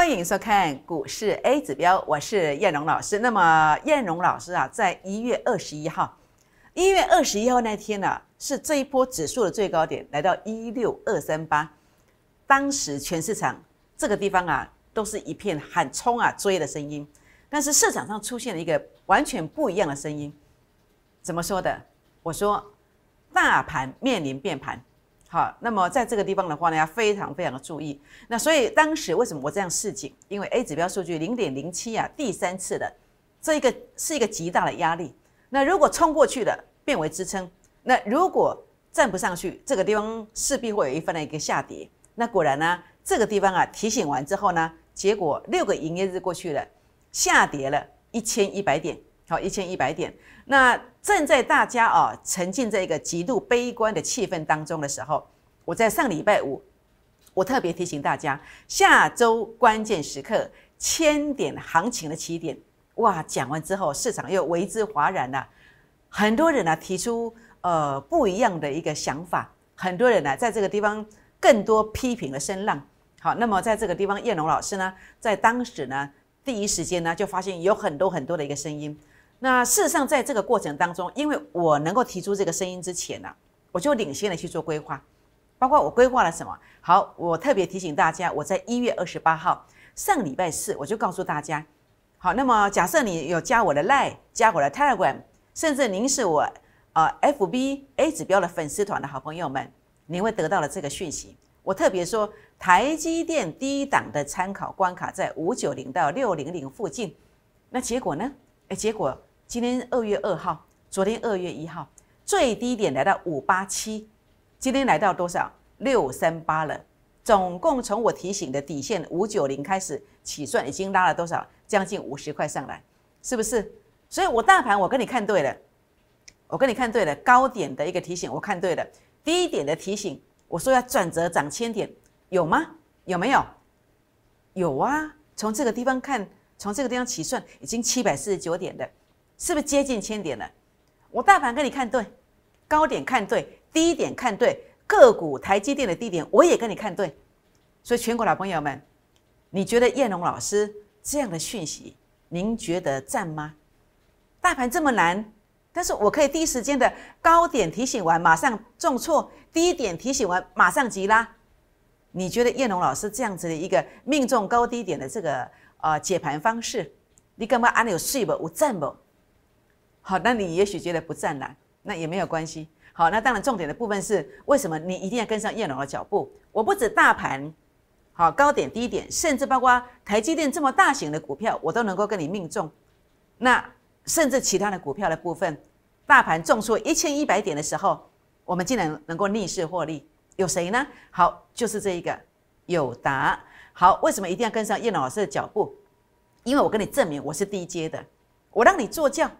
欢迎收看股市 A 指标，我是燕荣老师。那么燕荣老师啊，在一月二十一号，一月二十一号那天呢，是这一波指数的最高点，来到一六二三八。当时全市场这个地方啊，都是一片喊冲啊追的声音。但是市场上出现了一个完全不一样的声音，怎么说的？我说，大盘面临变盘。好，那么在这个地方的话呢，要非常非常的注意。那所以当时为什么我这样示警？因为 A 指标数据零点零七啊，第三次的这一个是一个极大的压力。那如果冲过去了，变为支撑；那如果站不上去，这个地方势必会有一番的一个下跌。那果然呢，这个地方啊提醒完之后呢，结果六个营业日过去了，下跌了一千一百点，好，一千一百点。那正在大家啊沉浸在一个极度悲观的气氛当中的时候，我在上礼拜五，我特别提醒大家，下周关键时刻千点行情的起点，哇！讲完之后，市场又为之哗然了，很多人呢提出呃不一样的一个想法，很多人呢在这个地方更多批评的声浪。好，那么在这个地方，叶龙老师呢，在当时呢第一时间呢就发现有很多很多的一个声音。那事实上，在这个过程当中，因为我能够提出这个声音之前呢，我就领先的去做规划，包括我规划了什么。好，我特别提醒大家，我在一月二十八号上礼拜四，我就告诉大家，好，那么假设你有加我的 Line，加我的 Telegram，甚至您是我呃 FB A 指标的粉丝团的好朋友们，您会得到了这个讯息。我特别说，台积电低档的参考关卡在五九零到六零零附近，那结果呢？哎，结果。今天二月二号，昨天二月一号，最低点来到五八七，今天来到多少？六三八了。总共从我提醒的底线五九零开始起算，已经拉了多少？将近五十块上来，是不是？所以我大盘我跟你看对了，我跟你看对了，高点的一个提醒我看对了，低点的提醒我说要转折涨千点，有吗？有没有？有啊，从这个地方看，从这个地方起算，已经七百四十九点的。是不是接近千点了？我大盘跟你看对，高点看对，低点看对，个股台积电的低点我也跟你看对，所以全国老朋友们，你觉得燕龙老师这样的讯息，您觉得赞吗？大盘这么难，但是我可以第一时间的高点提醒完，马上重挫；低点提醒完，马上急拉。你觉得燕龙老师这样子的一个命中高低点的这个呃解盘方式，你干嘛安有睡不？有赞不？好，那你也许觉得不占然，那也没有关系。好，那当然重点的部分是为什么你一定要跟上叶龙的脚步？我不止大盘，好高点低点，甚至包括台积电这么大型的股票，我都能够跟你命中。那甚至其他的股票的部分，大盘重挫一千一百点的时候，我们竟然能够逆势获利，有谁呢？好，就是这一个友达。好，为什么一定要跟上叶老师的脚步？因为我跟你证明我是低阶的，我让你做教。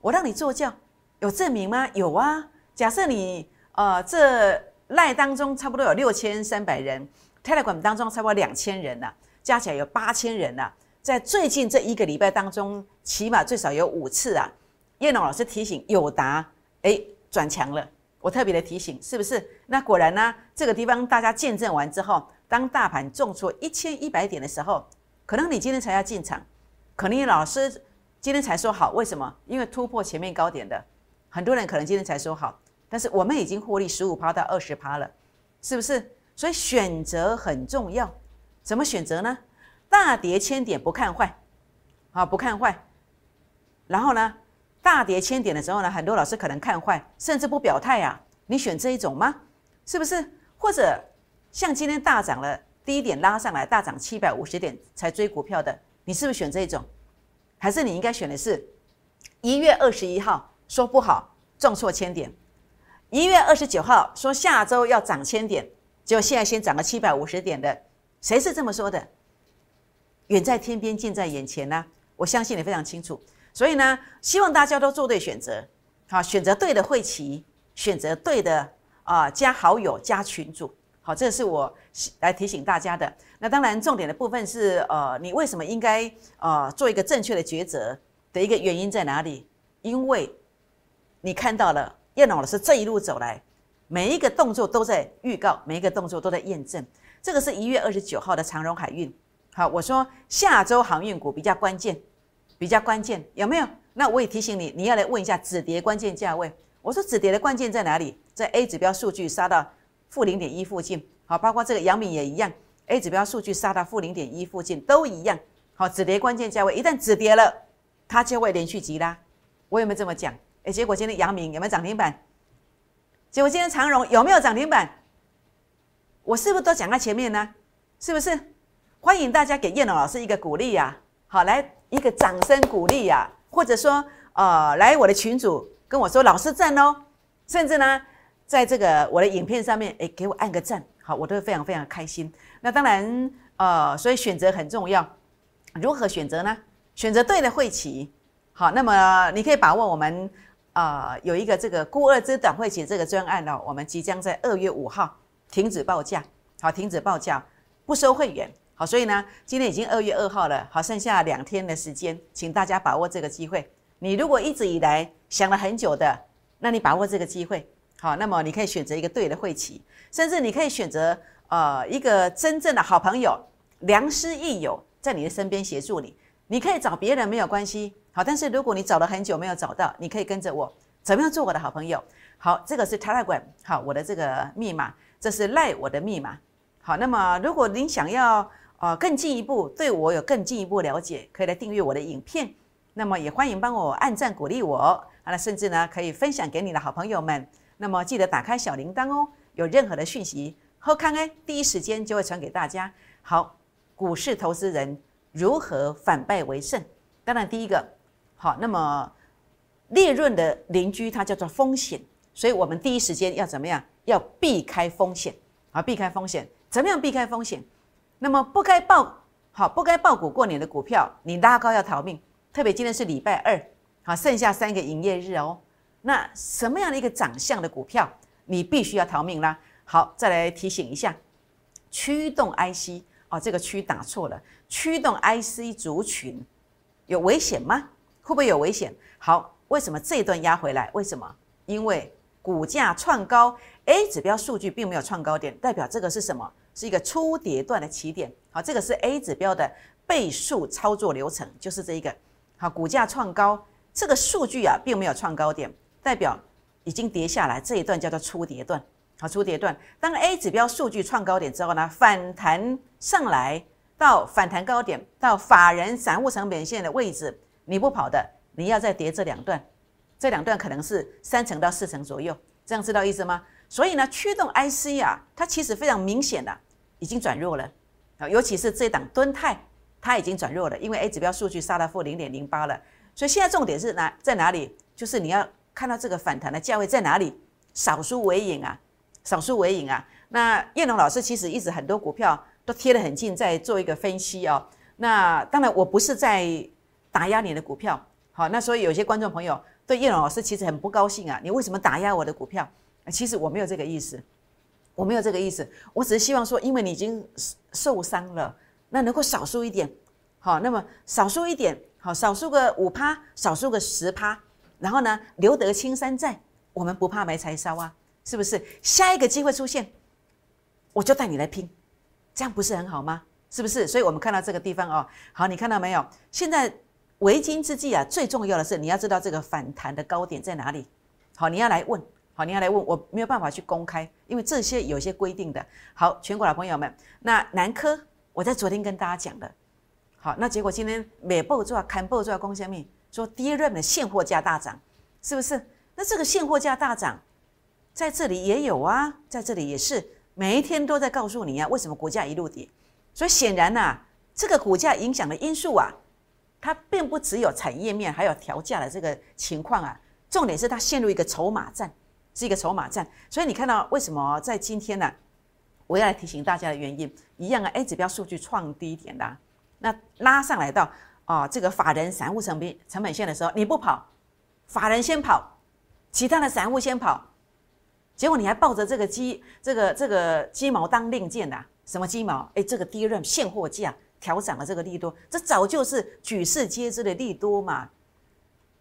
我让你做教，有证明吗？有啊。假设你呃这赖当中差不多有六千三百人，Telegram 当中差不多两千人呐，加起来有八千人呐。在最近这一个礼拜当中，起码最少有五次啊。叶龙老师提醒友达，哎转强了。我特别的提醒，是不是？那果然呢，这个地方大家见证完之后，当大盘重挫一千一百点的时候，可能你今天才要进场，可能老师。今天才说好，为什么？因为突破前面高点的很多人可能今天才说好，但是我们已经获利十五趴到二十趴了，是不是？所以选择很重要，怎么选择呢？大跌千点不看坏，好不看坏。然后呢，大跌千点的时候呢，很多老师可能看坏，甚至不表态啊。你选这一种吗？是不是？或者像今天大涨了，低点拉上来大涨七百五十点才追股票的，你是不是选这一种？还是你应该选的是，一月二十一号说不好，重挫千点；一月二十九号说下周要涨千点，结果现在先涨了七百五十点的，谁是这么说的？远在天边，近在眼前呢。我相信你非常清楚。所以呢，希望大家都做对选择，好，选择对的会旗，选择对的啊，加好友，加群主。好，这是我来提醒大家的。那当然，重点的部分是，呃，你为什么应该呃做一个正确的抉择的一个原因在哪里？因为你看到了叶老师这一路走来，每一个动作都在预告，每一个动作都在验证。这个是一月二十九号的长荣海运，好，我说下周航运股比较关键，比较关键，有没有？那我也提醒你，你要来问一下止跌关键价位。我说止跌的关键在哪里？在 A 指标数据杀到负零点一附近。好，包括这个阳明也一样，A 指标数据杀到负零点一附近都一样。好，止跌关键价位一旦止跌了，它就会连续急拉。我有没有这么讲？哎，结果今天阳明有没有涨停板？结果今天长荣有没有涨停板？我是不是都讲在前面呢？是不是？欢迎大家给燕龙老师一个鼓励呀！好，来一个掌声鼓励呀！或者说，呃，来我的群主跟我说老师赞哦，甚至呢，在这个我的影片上面，哎，给我按个赞，好，我都会非常非常开心。那当然，呃，所以选择很重要，如何选择呢？选择对的会期，好，那么你可以把握我们，呃，有一个这个孤二之短会期这个专案哦，我们即将在二月五号停止报价，好，停止报价，不收会员。好，所以呢，今天已经二月二号了，好，剩下两天的时间，请大家把握这个机会。你如果一直以来想了很久的，那你把握这个机会，好，那么你可以选择一个对的会期，甚至你可以选择呃一个真正的好朋友、良师益友在你的身边协助你。你可以找别人没有关系，好，但是如果你找了很久没有找到，你可以跟着我，怎么样做我的好朋友？好，这个是 Telegram，好，我的这个密码，这是赖我的密码。好，那么如果您想要。呃，更进一步对我有更进一步了解，可以来订阅我的影片。那么也欢迎帮我按赞鼓励我，那甚至呢可以分享给你的好朋友们。那么记得打开小铃铛哦，有任何的讯息后看哎，第一时间就会传给大家。好，股市投资人如何反败为胜？当然第一个好，那么利润的邻居它叫做风险，所以我们第一时间要怎么样？要避开风险啊，避开风险，怎么样避开风险？那么不该爆好，不该爆股过年的股票，你拉高要逃命。特别今天是礼拜二，好，剩下三个营业日哦。那什么样的一个长相的股票，你必须要逃命啦？好，再来提醒一下，驱动 IC 哦，这个区打错了，驱动 IC 族群有危险吗？会不会有危险？好，为什么这一段压回来？为什么？因为股价创高，A 指标数据并没有创高点，代表这个是什么？是一个初跌段的起点，好，这个是 A 指标的倍数操作流程，就是这一个，好，股价创高，这个数据啊并没有创高点，代表已经跌下来，这一段叫做初跌段，好，初跌段，当 A 指标数据创高点之后呢，反弹上来到反弹高点，到法人散户成本线的位置，你不跑的，你要再跌这两段，这两段可能是三成到四成左右，这样知道意思吗？所以呢，驱动 IC 啊，它其实非常明显的。已经转弱了啊，尤其是这档敦泰，它已经转弱了，因为 A 指标数据杀到负零点零八了。所以现在重点是哪在哪里？就是你要看到这个反弹的价位在哪里，少数为赢啊，少数为赢啊。那叶龙老师其实一直很多股票都贴得很近，在做一个分析哦。那当然我不是在打压你的股票，好，那所以有些观众朋友对叶龙老师其实很不高兴啊，你为什么打压我的股票？其实我没有这个意思。我没有这个意思，我只是希望说，因为你已经受伤了，那能够少输一点，好，那么少输一点，好，少输个五趴，少输个十趴，然后呢，留得青山在，我们不怕没柴烧啊，是不是？下一个机会出现，我就带你来拼，这样不是很好吗？是不是？所以我们看到这个地方哦，好，你看到没有？现在为今之计啊，最重要的是你要知道这个反弹的高点在哪里，好，你要来问。好，你要来问我没有办法去公开，因为这些有些规定的。好，全国的朋友们，那南科我在昨天跟大家讲的，好，那结果今天美报做看报做公下面说第一任的现货价大涨，是不是？那这个现货价大涨，在这里也有啊，在这里也是每一天都在告诉你啊，为什么股价一路跌？所以显然呐，这个股价影响的因素啊，它并不只有产业面，还有调价的这个情况啊，重点是它陷入一个筹码战。是一个筹码战，所以你看到为什么在今天呢？我要来提醒大家的原因一样啊，A 指标数据创低点的，那拉上来到啊这个法人散户成本成本线的时候，你不跑，法人先跑，其他的散户先跑，结果你还抱着这个鸡这个这个鸡毛当令箭的，什么鸡毛？哎，这个第一任现货价调涨了这个利多，这早就是举世皆知的利多嘛，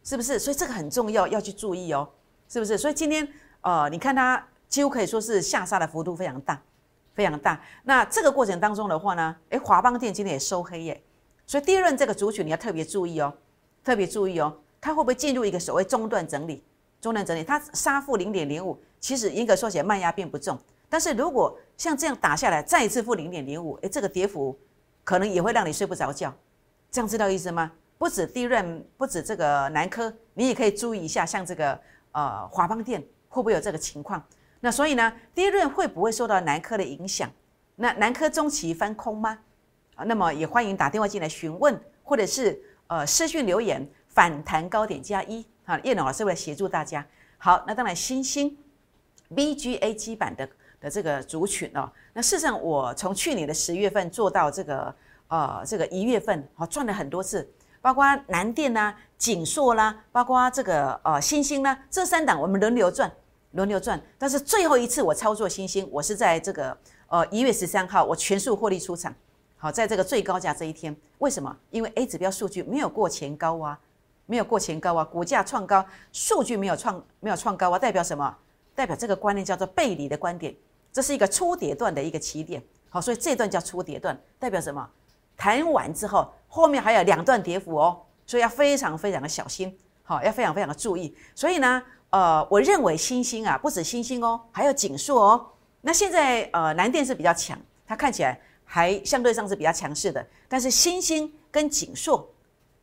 是不是？所以这个很重要，要去注意哦。是不是？所以今天，呃，你看它几乎可以说是下杀的幅度非常大，非常大。那这个过程当中的话呢，诶，华邦电今天也收黑耶，所以第二轮这个族群你要特别注意哦，特别注意哦，它会不会进入一个所谓中段整理？中段整理，它杀负零点零五，其实严格说起来卖压并不重，但是如果像这样打下来，再一次负零点零五，诶，这个跌幅可能也会让你睡不着觉，这样知道意思吗？不止低润，不止这个南科，你也可以注意一下，像这个呃华邦电会不会有这个情况？那所以呢，低润会不会受到南科的影响？那南科中期翻空吗？那么也欢迎打电话进来询问，或者是呃私讯留言，反弹高点加一啊，叶老师会协助大家。好，那当然新兴 BGA 基板的的这个族群哦，那事实上我从去年的十月份做到这个呃这个一月份，好赚了很多次。包括南电呐、景硕啦，包括这个呃新兴啦，这三档我们轮流赚，轮流赚。但是最后一次我操作新星，我是在这个呃一月十三号，我全数获利出场。好，在这个最高价这一天，为什么？因为 A 指标数据没有过前高啊，没有过前高啊，股价创高，数据没有创没有创高啊，代表什么？代表这个观念叫做背离的观点，这是一个初跌段的一个起点。好，所以这段叫初跌段，代表什么？谈完之后，后面还有两段跌幅哦，所以要非常非常的小心，好，要非常非常的注意。所以呢，呃，我认为新兴啊，不止新兴哦，还有景硕哦。那现在呃，南电是比较强，它看起来还相对上是比较强势的。但是新兴跟景硕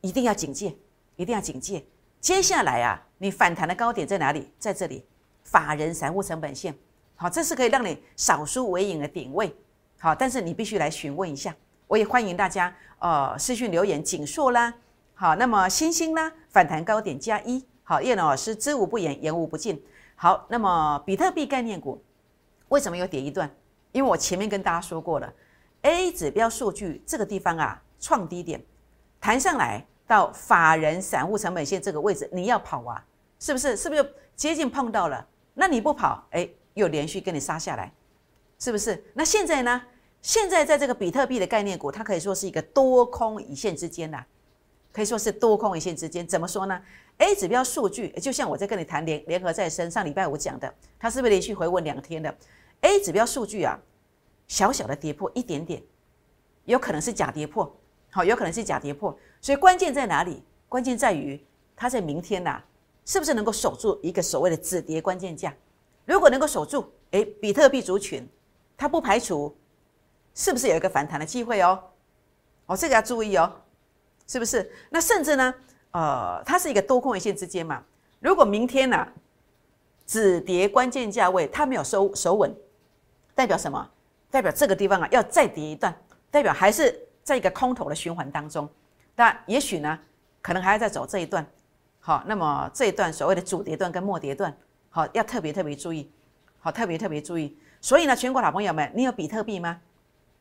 一定要警戒，一定要警戒。接下来啊，你反弹的高点在哪里？在这里，法人散户成本线，好，这是可以让你少输为赢的点位，好，但是你必须来询问一下。我也欢迎大家，呃，私讯留言，锦硕啦，好，那么星星啦，反弹高点加一，好，叶老师知无不言，言无不尽，好，那么比特币概念股为什么有跌一段？因为我前面跟大家说过了，A 指标数据这个地方啊，创低点，弹上来到法人散户成本线这个位置，你要跑啊，是不是？是不是接近碰到了？那你不跑，哎，又连续跟你杀下来，是不是？那现在呢？现在在这个比特币的概念股，它可以说是一个多空一线之间呐，可以说是多空一线之间。怎么说呢？A 指标数据就像我在跟你谈联联合再生上礼拜五讲的，它是不是连续回稳两天的？A 指标数据啊，小小的跌破一点点，有可能是假跌破，好，有可能是假跌破。所以关键在哪里？关键在于它在明天呐，是不是能够守住一个所谓的止跌关键价？如果能够守住，诶，比特币族群，它不排除。是不是有一个反弹的机会哦？哦，这个要注意哦，是不是？那甚至呢，呃，它是一个多空一线之间嘛。如果明天呢，止跌关键价位它没有收守稳，代表什么？代表这个地方啊要再跌一段，代表还是在一个空头的循环当中。那也许呢，可能还要再走这一段。好，那么这一段所谓的主跌段跟末跌段，好，要特别特别注意。好，特别特别注意。所以呢，全国老朋友们，你有比特币吗？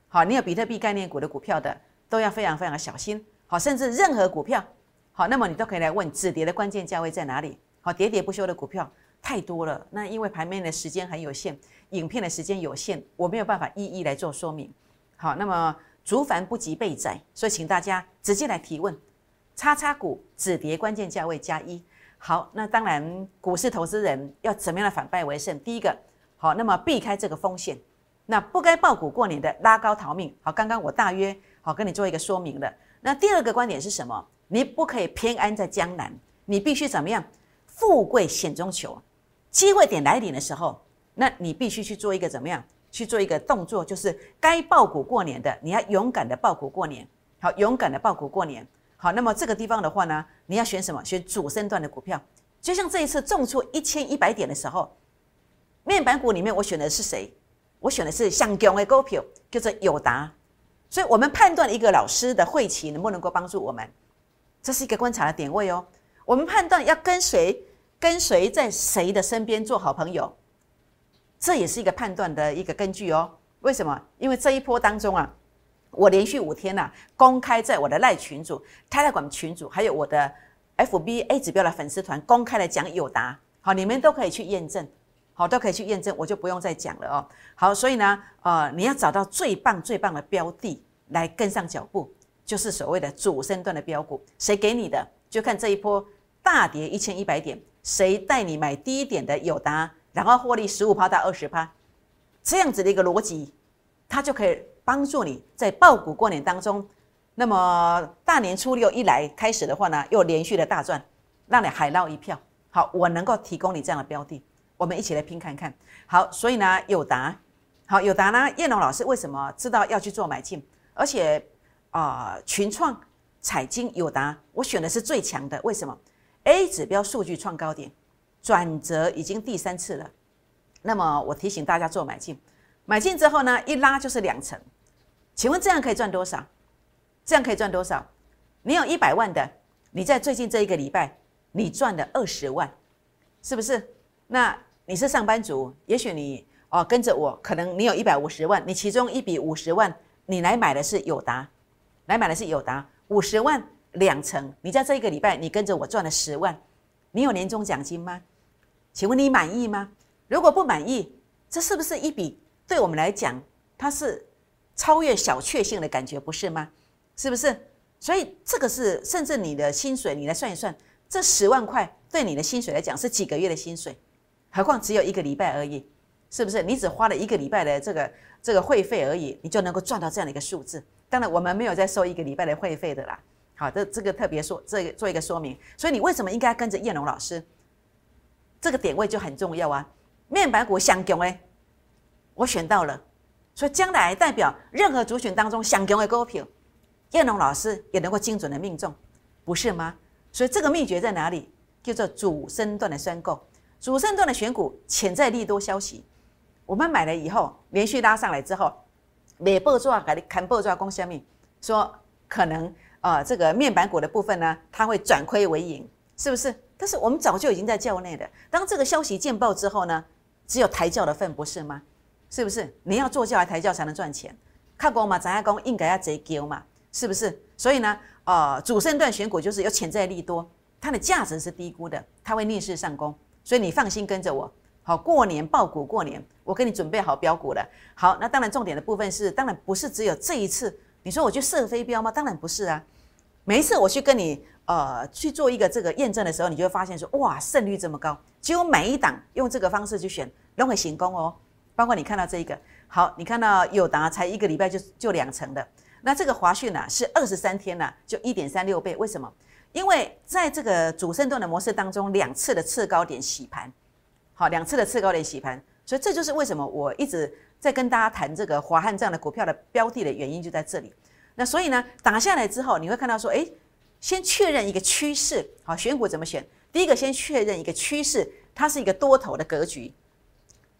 好，你有比特币概念股的股票的，都要非常非常的小心。好，甚至任何股票，好，那么你都可以来问止跌的关键价位在哪里？好，喋喋不休的股票太多了，那因为盘面的时间很有限，影片的时间有限，我没有办法一一来做说明。好，那么竹凡不及被宰，所以请大家直接来提问。叉叉股止跌关键价位加一。好，那当然股市投资人要怎么样的反败为胜？第一个，好，那么避开这个风险。那不该爆股过年的拉高逃命，好，刚刚我大约好跟你做一个说明了。那第二个观点是什么？你不可以偏安在江南，你必须怎么样？富贵险中求，机会点来临的时候，那你必须去做一个怎么样？去做一个动作，就是该爆股过年的，你要勇敢的爆股过年，好，勇敢的爆股过年，好。那么这个地方的话呢，你要选什么？选主升段的股票，就像这一次重出一千一百点的时候，面板股里面我选的是谁？我选的是香港的股票，叫做友达，所以我们判断一个老师的会期能不能够帮助我们，这是一个观察的点位哦。我们判断要跟谁跟谁在谁的身边做好朋友，这也是一个判断的一个根据哦。为什么？因为这一波当中啊，我连续五天呐，公开在我的赖群组、泰来管群组，还有我的 FBA 指标的粉丝团公开的讲友达，好，你们都可以去验证。好，都可以去验证，我就不用再讲了哦。好，所以呢，呃，你要找到最棒最棒的标的来跟上脚步，就是所谓的主升段的标股。谁给你的？就看这一波大跌一千一百点，谁带你买低点的友达，然后获利十五趴到二十趴，这样子的一个逻辑，它就可以帮助你在爆股过年当中，那么大年初六一来开始的话呢，又连续的大赚，让你海捞一票。好，我能够提供你这样的标的，我们一起来拼看看。好，所以呢，友达，好，友达呢，叶龙老师为什么知道要去做买进？而且啊，群创、彩金、友达，我选的是最强的，为什么？A 指标数据创高点，转折已经第三次了。那么我提醒大家做买进，买进之后呢，一拉就是两成，请问这样可以赚多少？这样可以赚多少？你有一百万的，你在最近这一个礼拜，你赚了二十万，是不是？那你是上班族，也许你哦跟着我，可能你有一百五十万，你其中一笔五十万，你来买的是友达，来买的是友达，五十万两成，你在这一个礼拜，你跟着我赚了十万，你有年终奖金吗？请问你满意吗？如果不满意，这是不是一笔对我们来讲，它是超越小确幸的感觉，不是吗？是不是？所以这个是，甚至你的薪水，你来算一算，这十万块对你的薪水来讲是几个月的薪水？何况只有一个礼拜而已，是不是？你只花了一个礼拜的这个这个会费而已，你就能够赚到这样的一个数字？当然，我们没有在收一个礼拜的会费的啦。好的，这个特别说，这个做一个说明。所以你为什么应该跟着燕龙老师？这个点位就很重要啊。面板股相强诶，我选到了，所以将来代表任何主选当中相强的股票，燕龙老师也能够精准的命中，不是吗？所以这个秘诀在哪里？叫做主升段的申购，主升段的选股潜在利多消息，我们买了以后连续拉上来之后，美报抓给你看报抓攻下面说可能啊这个面板股的部分呢，它会转亏为盈，是不是？但是我们早就已经在教内的，当这个消息见报之后呢？只有抬轿的份不是吗？是不是？你要坐轿来抬轿才能赚钱？看过吗？咱家公应该要贼丢嘛？是不是？所以呢，呃，主升段选股就是有潜在利多，它的价值是低估的，它会逆势上攻，所以你放心跟着我。好，过年爆股过年，我给你准备好标股了。好，那当然重点的部分是，当然不是只有这一次。你说我去射飞镖吗？当然不是啊。每一次我去跟你。呃，去做一个这个验证的时候，你就会发现说，哇，胜率这么高，几乎每一档用这个方式去选都会成功哦。包括你看到这一个，好，你看到友达才一个礼拜就就两成的，那这个华讯呢是二十三天呢就一点三六倍，为什么？因为在这个主升段的模式当中，两次的次高点洗盘，好，两次的次高点洗盘，所以这就是为什么我一直在跟大家谈这个华汉这样的股票的标的的原因就在这里。那所以呢，打下来之后，你会看到说，哎。先确认一个趋势，好，选股怎么选？第一个先确认一个趋势，它是一个多头的格局，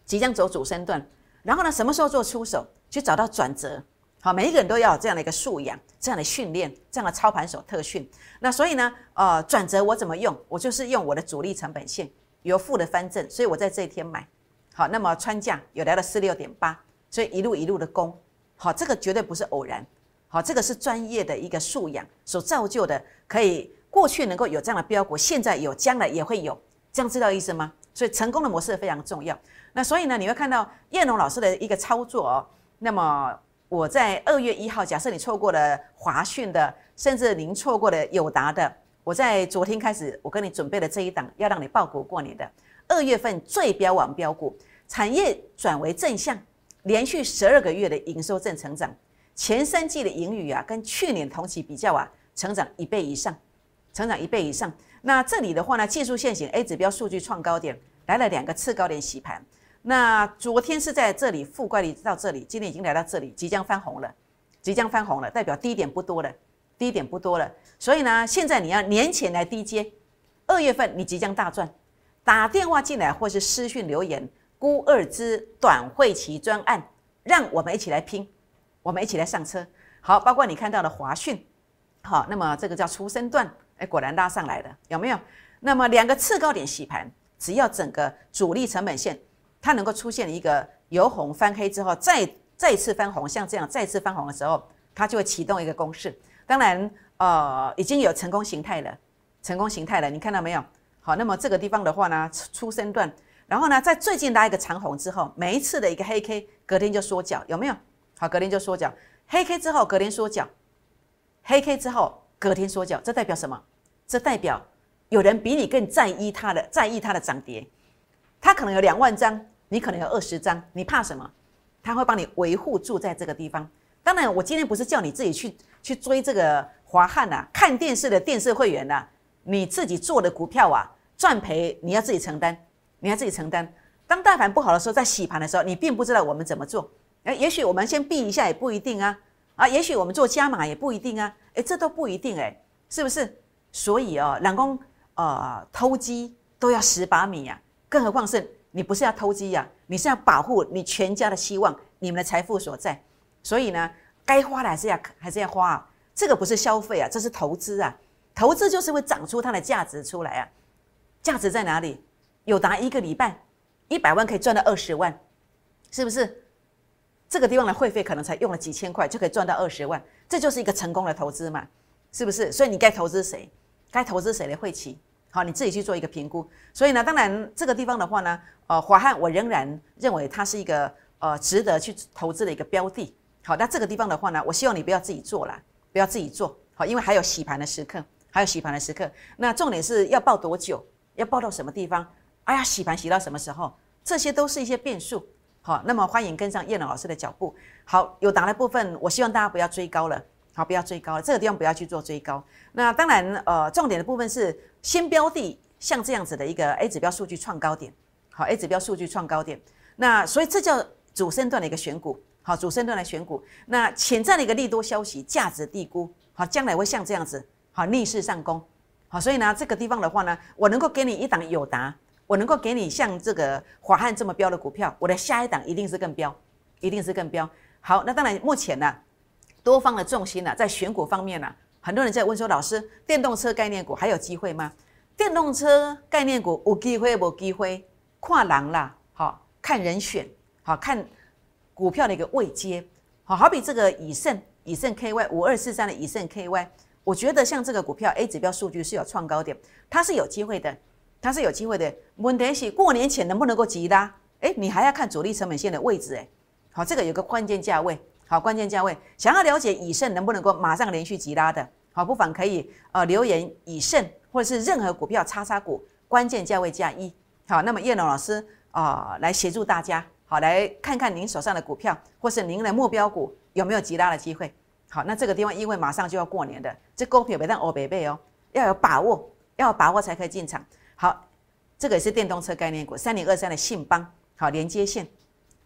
即将走主升段。然后呢，什么时候做出手？去找到转折。好，每一个人都要有这样的一个素养，这样的训练，这样的操盘手特训。那所以呢，呃，转折我怎么用？我就是用我的主力成本线由负的翻正，所以我在这一天买。好，那么穿价有来到四六点八，所以一路一路的攻。好，这个绝对不是偶然。好，这个是专业的一个素养所造就的，可以过去能够有这样的标股，现在有，将来也会有，这样知道意思吗？所以成功的模式非常重要。那所以呢，你会看到叶龙老师的一个操作哦。那么我在二月一号，假设你错过了华讯的，甚至您错过了友达的，我在昨天开始，我跟你准备了这一档要让你报股过年的二月份最标王标股，产业转为正向，连续十二个月的营收正成长。前三季的盈余啊，跟去年同期比较啊，成长一倍以上，成长一倍以上。那这里的话呢，技术线型 A 指标数据创高点，来了两个次高点洗盘。那昨天是在这里负乖离到这里，今天已经来到这里，即将翻红了，即将翻红了，代表低点不多了，低点不多了。所以呢，现在你要年前来低接，二月份你即将大赚。打电话进来或是私讯留言，估二支短会期专案，让我们一起来拼。我们一起来上车，好，包括你看到的华讯，好，那么这个叫出生段，哎，果然拉上来了，有没有？那么两个次高点洗盘，只要整个主力成本线它能够出现一个由红翻黑之后，再再次翻红，像这样再次翻红的时候，它就会启动一个攻势。当然，呃，已经有成功形态了，成功形态了，你看到没有？好，那么这个地方的话呢，出生段，然后呢，在最近拉一个长红之后，每一次的一个黑 K，隔天就缩脚，有没有？好，隔天就缩脚，黑 K 之后隔天缩脚，黑 K 之后隔天缩脚，这代表什么？这代表有人比你更在意它的，在意它的涨跌。他可能有两万张，你可能有二十张，你怕什么？它会帮你维护住在这个地方。当然，我今天不是叫你自己去去追这个华汉呐，看电视的电视会员呐，你自己做的股票啊，赚赔你要自己承担，你要自己承担。当大盘不好的时候，在洗盘的时候，你并不知道我们怎么做。哎，也许我们先避一下也不一定啊，啊，也许我们做加码也不一定啊，哎，这都不一定哎，是不是？所以哦，老公，呃，偷鸡都要十把米呀，更何况是。你不是要偷鸡呀，你是要保护你全家的希望，你们的财富所在。所以呢，该花的还是要还是要花啊。这个不是消费啊，这是投资啊。投资就是会长出它的价值出来啊。价值在哪里？有达一个礼拜一百万可以赚到二十万，是不是？这个地方的会费可能才用了几千块就可以赚到二十万，这就是一个成功的投资嘛，是不是？所以你该投资谁？该投资谁的会期？好，你自己去做一个评估。所以呢，当然这个地方的话呢，呃，华汉我仍然认为它是一个呃值得去投资的一个标的。好，那这个地方的话呢，我希望你不要自己做了，不要自己做好，因为还有洗盘的时刻，还有洗盘的时刻。那重点是要报多久？要报到什么地方？哎呀，洗盘洗到什么时候？这些都是一些变数。好，那么欢迎跟上叶老师的脚步。好，有答的部分，我希望大家不要追高了。好，不要追高了，这个地方不要去做追高。那当然，呃，重点的部分是先标的，像这样子的一个 A 指标数据创高点。好，A 指标数据创高点。那所以这叫主升段的一个选股。好，主升段来选股。那潜在的一个利多消息，价值低估。好，将来会像这样子，好逆势上攻。好，所以呢，这个地方的话呢，我能够给你一档有答，我能够给你像这个华汉这么标的股票，我的下一档一定是更标，一定是更标。好，那当然目前呢。多方的重心呢，在选股方面呢，很多人在问说：“老师，电动车概念股还有机会吗？”电动车概念股有机会无机会？跨栏啦，好看人选，好看股票的一个位阶，好好比这个以盛以盛 KY 五二四三的以盛 KY，我觉得像这个股票 A 指标数据是有创高点，它是有机会的，它是有机会的。问题是过年前能不能够急拉？哎，你还要看主力成本线的位置，哎，好，这个有个关键价位。好，关键价位，想要了解以盛能不能够马上连续急拉的，好，不妨可以呃留言以盛或者是任何股票叉叉股关键价位加一，好，那么叶龙老师啊来协助大家，好来看看您手上的股票或是您的目标股有没有急拉的机会，好，那这个地方因为马上就要过年的，这股票别当欧北贝哦，要有把握，要有把握才可以进场。好，这个也是电动车概念股三零二三的信邦，好连接线，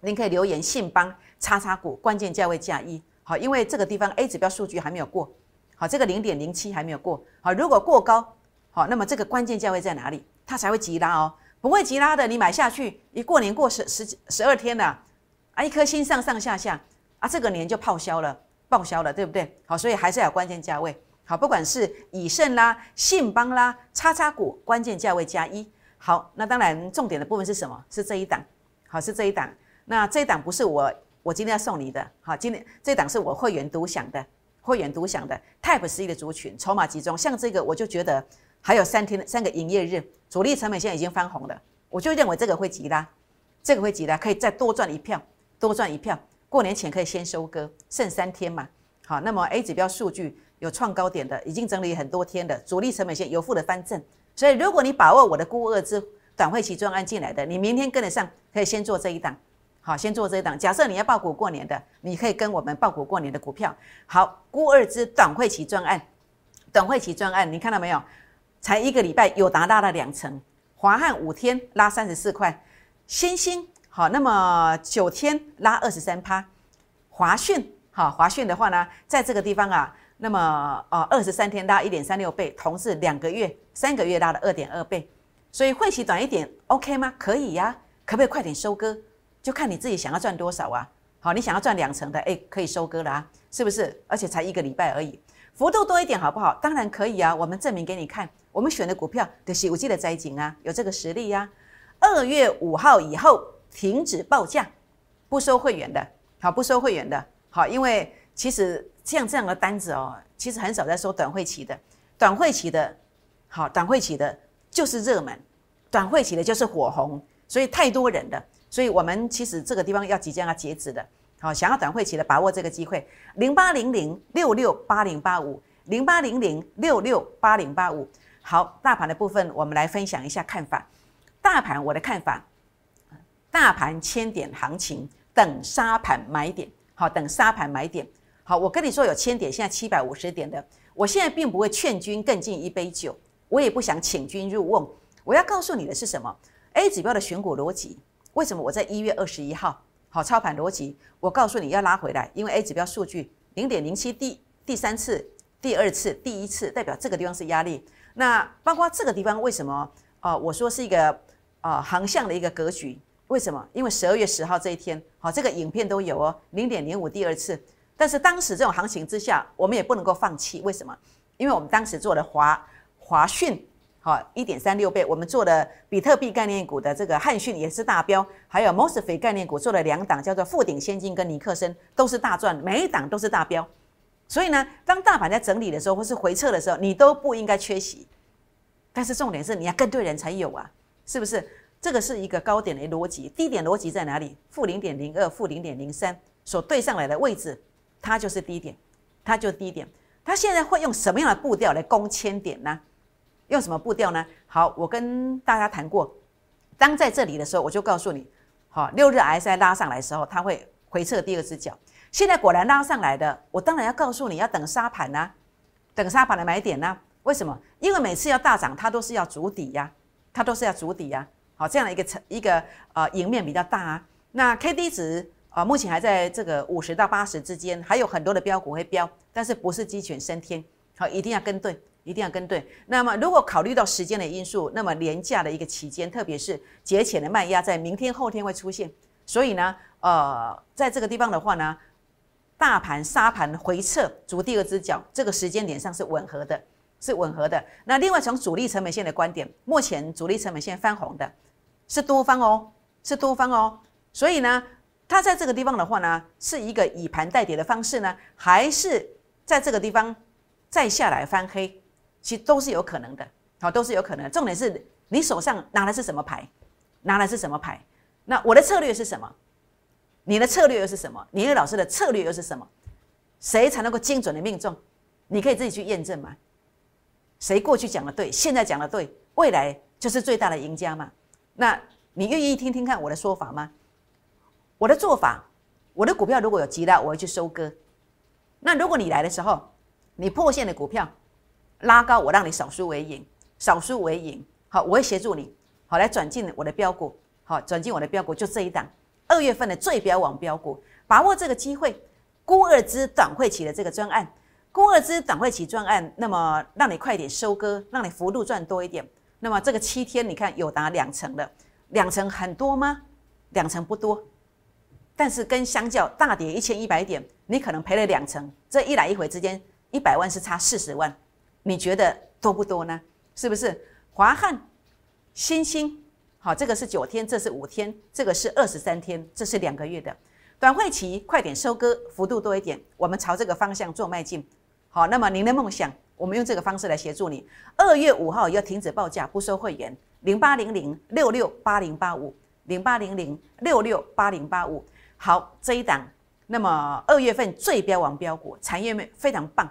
您可以留言信邦。叉叉股关键价位加一，好，因为这个地方 A 指标数据还没有过，好，这个零点零七还没有过，好，如果过高，好，那么这个关键价位在哪里？它才会急拉哦，不会急拉的，你买下去，一过年过十十十二天了，啊，一颗心上上下下，啊，这个年就报销了，报销了，对不对？好，所以还是要关键价位，好，不管是以盛啦、信邦啦、叉叉股，关键价位加一，好，那当然重点的部分是什么？是这一档，好，是这一档，那这一档不是我。我今天要送你的，好，今天这档是我会员独享的，会员独享的。Type C 的族群，筹码集中，像这个我就觉得还有三天三个营业日，主力成本现在已经翻红了，我就认为这个会急拉，这个会急拉，可以再多赚一票，多赚一票，过年前可以先收割，剩三天嘛，好，那么 A 指标数据有创高点的，已经整理很多天的，主力成本线有负的翻正，所以如果你把握我的估二之短会期专案进来的，你明天跟得上，可以先做这一档。好，先做这一档。假设你要报股过年的，你可以跟我们报股过年的股票。好，估二支短会期专案，短会期专案，你看到没有？才一个礼拜，有达到了两成。华汉五天拉三十四块，新兴好，那么九天拉二十三趴。华讯好，华讯的话呢，在这个地方啊，那么呃二十三天拉一点三六倍，同是两个月、三个月拉了二点二倍。所以会期短一点，OK 吗？可以呀，可不可以快点收割？就看你自己想要赚多少啊！好，你想要赚两成的，哎，可以收割了啊，是不是？而且才一个礼拜而已，幅度多一点好不好？当然可以啊，我们证明给你看，我们选的股票的是五 G 的摘井啊，有这个实力呀。二月五号以后停止报价，不收会员的，好，不收会员的，好，因为其实像这样的单子哦，其实很少在收短会期的，短会期的，好，短会期的就是热门，短会期的就是火红，所以太多人的。所以我们其实这个地方要即将要截止的，好，想要短会期的把握这个机会，零八零零六六八零八五，零八零零六六八零八五。好，大盘的部分我们来分享一下看法。大盘我的看法，大盘千点行情，等沙盘买点，好，等沙盘买点。好，我跟你说有千点，现在七百五十点的，我现在并不会劝君更尽一杯酒，我也不想请君入瓮。我要告诉你的是什么？A 指标的选股逻辑，为什么我在一月二十一号好操盘逻辑？我告诉你要拉回来，因为 A 指标数据零点零七第第三次、第二次、第一次，代表这个地方是压力。那包括这个地方为什么？啊，我说是一个啊横向的一个格局。为什么？因为十二月十号这一天，好，这个影片都有哦，零点零五第二次。但是当时这种行情之下，我们也不能够放弃。为什么？因为我们当时做了华华讯，好一点三六倍，我们做的比特币概念股的这个汉讯也是大标，还有 Mosfet 概念股做了两档，叫做富鼎先进跟尼克森，都是大赚，每一档都是大标。所以呢，当大盘在整理的时候，或是回撤的时候，你都不应该缺席。但是重点是你要跟对人才有啊，是不是？这个是一个高点的逻辑，低点逻辑在哪里？负零点零二、负零点零三所对上来的位置，它就是低点，它就低点。它现在会用什么样的步调来攻千点呢？用什么步调呢？好，我跟大家谈过，当在这里的时候，我就告诉你，好，六日 S I 拉上来的时候，它会回撤第二只脚。现在果然拉上来的，我当然要告诉你要等沙盘呐，等沙盘的买点呐。为什么？因为每次要大涨，它都是要筑底呀，它都是要筑底呀。好，这样的一个成一个呃赢面比较大啊。那 K D 值啊，目前还在这个五十到八十之间，还有很多的标股会标，但是不是鸡犬升天。好，一定要跟对，一定要跟对。那么如果考虑到时间的因素，那么廉价的一个期间，特别是节前的卖压，在明天后天会出现。所以呢，呃，在这个地方的话呢，大盘沙盘回撤逐第二只脚，这个时间点上是吻合的，是吻合的。那另外从主力成本线的观点，目前主力成本线翻红的。是多方哦，是多方哦，所以呢，它在这个地方的话呢，是一个以盘带跌的方式呢，还是在这个地方再下来翻黑，其实都是有可能的，好，都是有可能。重点是你手上拿的是什么牌，拿的是什么牌？那我的策略是什么？你的策略又是什么？你的老师的策略又是什么？谁才能够精准的命中？你可以自己去验证嘛。谁过去讲的对，现在讲的对，未来就是最大的赢家嘛。那你愿意听听看我的说法吗？我的做法，我的股票如果有急拉，我会去收割。那如果你来的时候，你破线的股票拉高，我让你少输为赢，少输为赢。好，我会协助你，好来转进我的标股，好转进我的标股，就这一档二月份的最标网标股，把握这个机会，估二支短会期的这个专案，估二支短会期专案，那么让你快点收割，让你幅度赚多一点。那么这个七天，你看有达两成的，两成很多吗？两成不多，但是跟相较大跌一千一百点，你可能赔了两成，这一来一回之间，一百万是差四十万，你觉得多不多呢？是不是？华汉、新兴，好，这个是九天，这是五天，这个是二十三天，这是两个月的短会期，快点收割，幅度多一点，我们朝这个方向做迈进。好，那么您的梦想？我们用这个方式来协助你。二月五号要停止报价，不收会员。零八零零六六八零八五，零八零零六六八零八五。好，这一档，那么二月份最标王标股，产业面非常棒。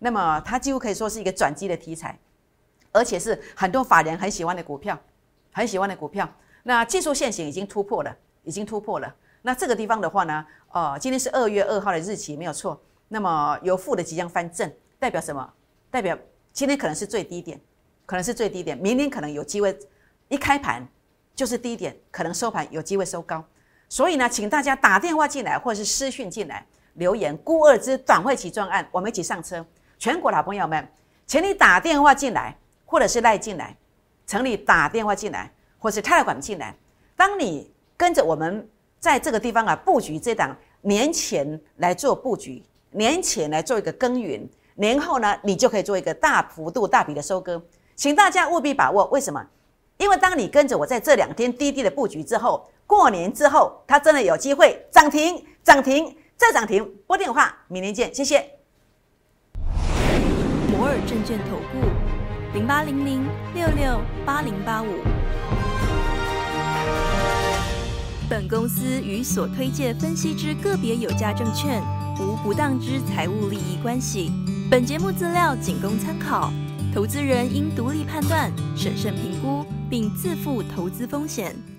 那么它几乎可以说是一个转机的题材，而且是很多法人很喜欢的股票，很喜欢的股票。那技术线型已经突破了，已经突破了。那这个地方的话呢，呃，今天是二月二号的日期，没有错。那么由负的即将翻正，代表什么？代表今天可能是最低点，可能是最低点，明天可能有机会一开盘就是低点，可能收盘有机会收高。所以呢，请大家打电话进来或者是私讯进来留言，孤二之短会期专案，我们一起上车。全国老朋友们，请你打电话进来，或者是赖进来，请你打电话进来，或是泰管进来。当你跟着我们在这个地方啊布局这档年前来做布局，年前来做一个耕耘。年后呢，你就可以做一个大幅度、大笔的收割，请大家务必把握。为什么？因为当你跟着我在这两天滴滴的布局之后，过年之后，它真的有机会涨停、涨停再涨停。拨电话，明年见，谢谢。摩尔证券投顾零八零零六六八零八五。本公司与所推介分析之个别有价证券无不当之财务利益关系。本节目资料仅供参考，投资人应独立判断、审慎评估，并自负投资风险。